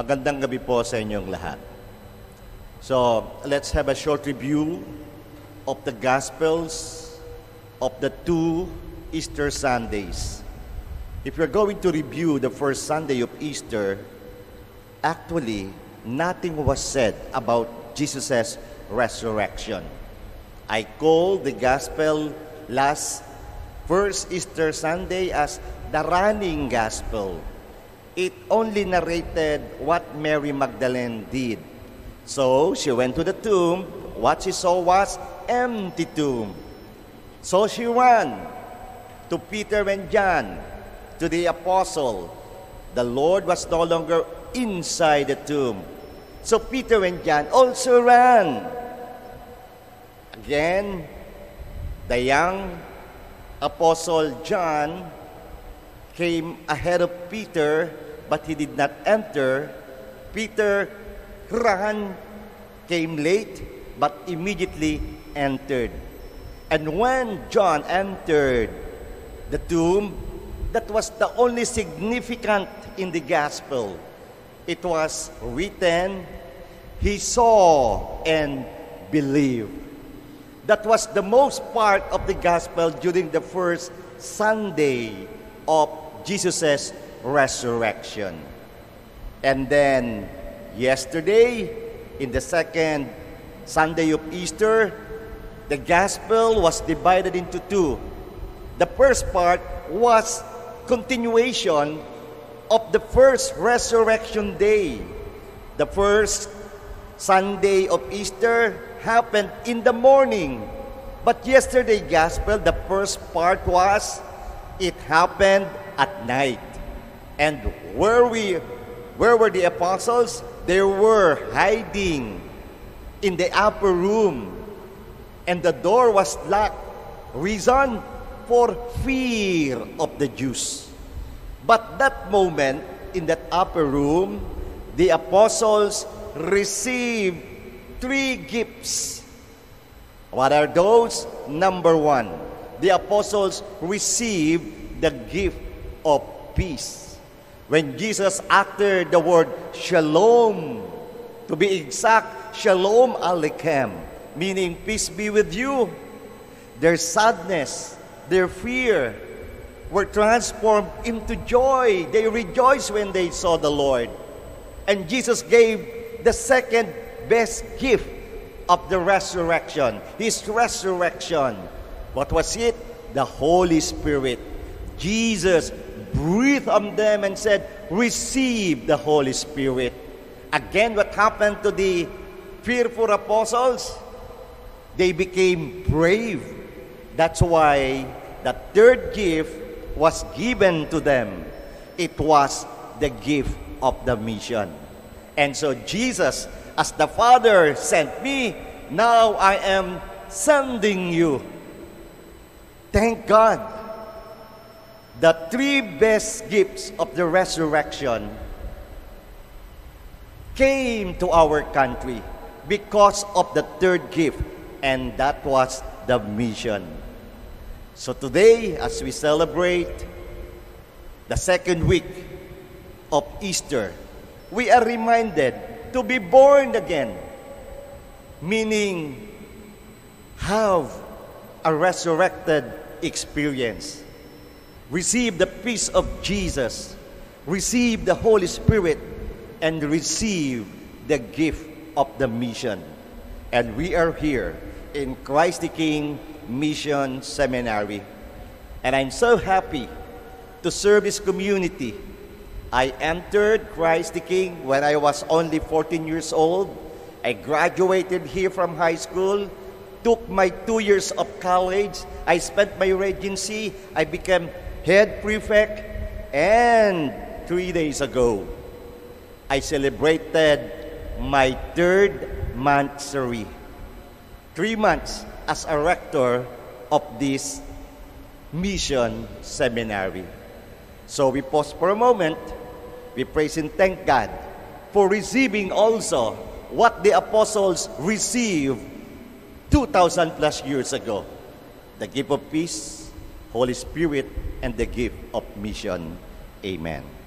Magandang gabi po sa inyong lahat. So, let's have a short review of the Gospels of the two Easter Sundays. If you're going to review the first Sunday of Easter, actually, nothing was said about Jesus' resurrection. I call the Gospel last first Easter Sunday as the running Gospel. It only narrated what Mary Magdalene did. So she went to the tomb. What she saw was empty tomb. So she ran to Peter and John, to the apostle. The Lord was no longer inside the tomb. So Peter and John also ran. Again, the young apostle John came ahead of Peter, but he did not enter. Peter ran, came late, but immediately entered. And when John entered the tomb, that was the only significant in the gospel. It was written, He saw and believed. That was the most part of the gospel during the first Sunday of Jesus' resurrection. And then yesterday, in the second Sunday of Easter, the gospel was divided into two. The first part was continuation of the first resurrection day. The first Sunday of Easter happened in the morning. But yesterday gospel, the first part was it happened at night. And where we where were the apostles? They were hiding in the upper room. And the door was locked. Reason for fear of the Jews. But that moment in that upper room, the apostles received three gifts. What are those? Number one, the apostles received the gift of peace. When Jesus uttered the word shalom, to be exact, shalom aleichem, meaning peace be with you, their sadness, their fear were transformed into joy. They rejoiced when they saw the Lord. And Jesus gave the second best gift of the resurrection, His resurrection. What was it? The Holy Spirit. Jesus breathed on them and said, Receive the Holy Spirit. Again, what happened to the fearful apostles? They became brave. That's why the third gift was given to them. It was the gift of the mission. And so Jesus, as the Father sent me, now I am sending you. Thank God. The three best gifts of the resurrection came to our country because of the third gift, and that was the mission. So today, as we celebrate the second week of Easter, we are reminded to be born again, meaning have a resurrected experience. Receive the peace of Jesus, receive the Holy Spirit, and receive the gift of the mission. And we are here in Christ the King Mission Seminary. And I'm so happy to serve this community. I entered Christ the King when I was only 14 years old. I graduated here from high school, took my two years of college. I spent my regency. I became head prefect. And three days ago, I celebrated my third monthsary. Three months as a rector of this mission seminary. So we pause for a moment. We praise and thank God for receiving also what the apostles received 2,000 plus years ago the gift of peace, Holy Spirit, and the gift of mission. Amen.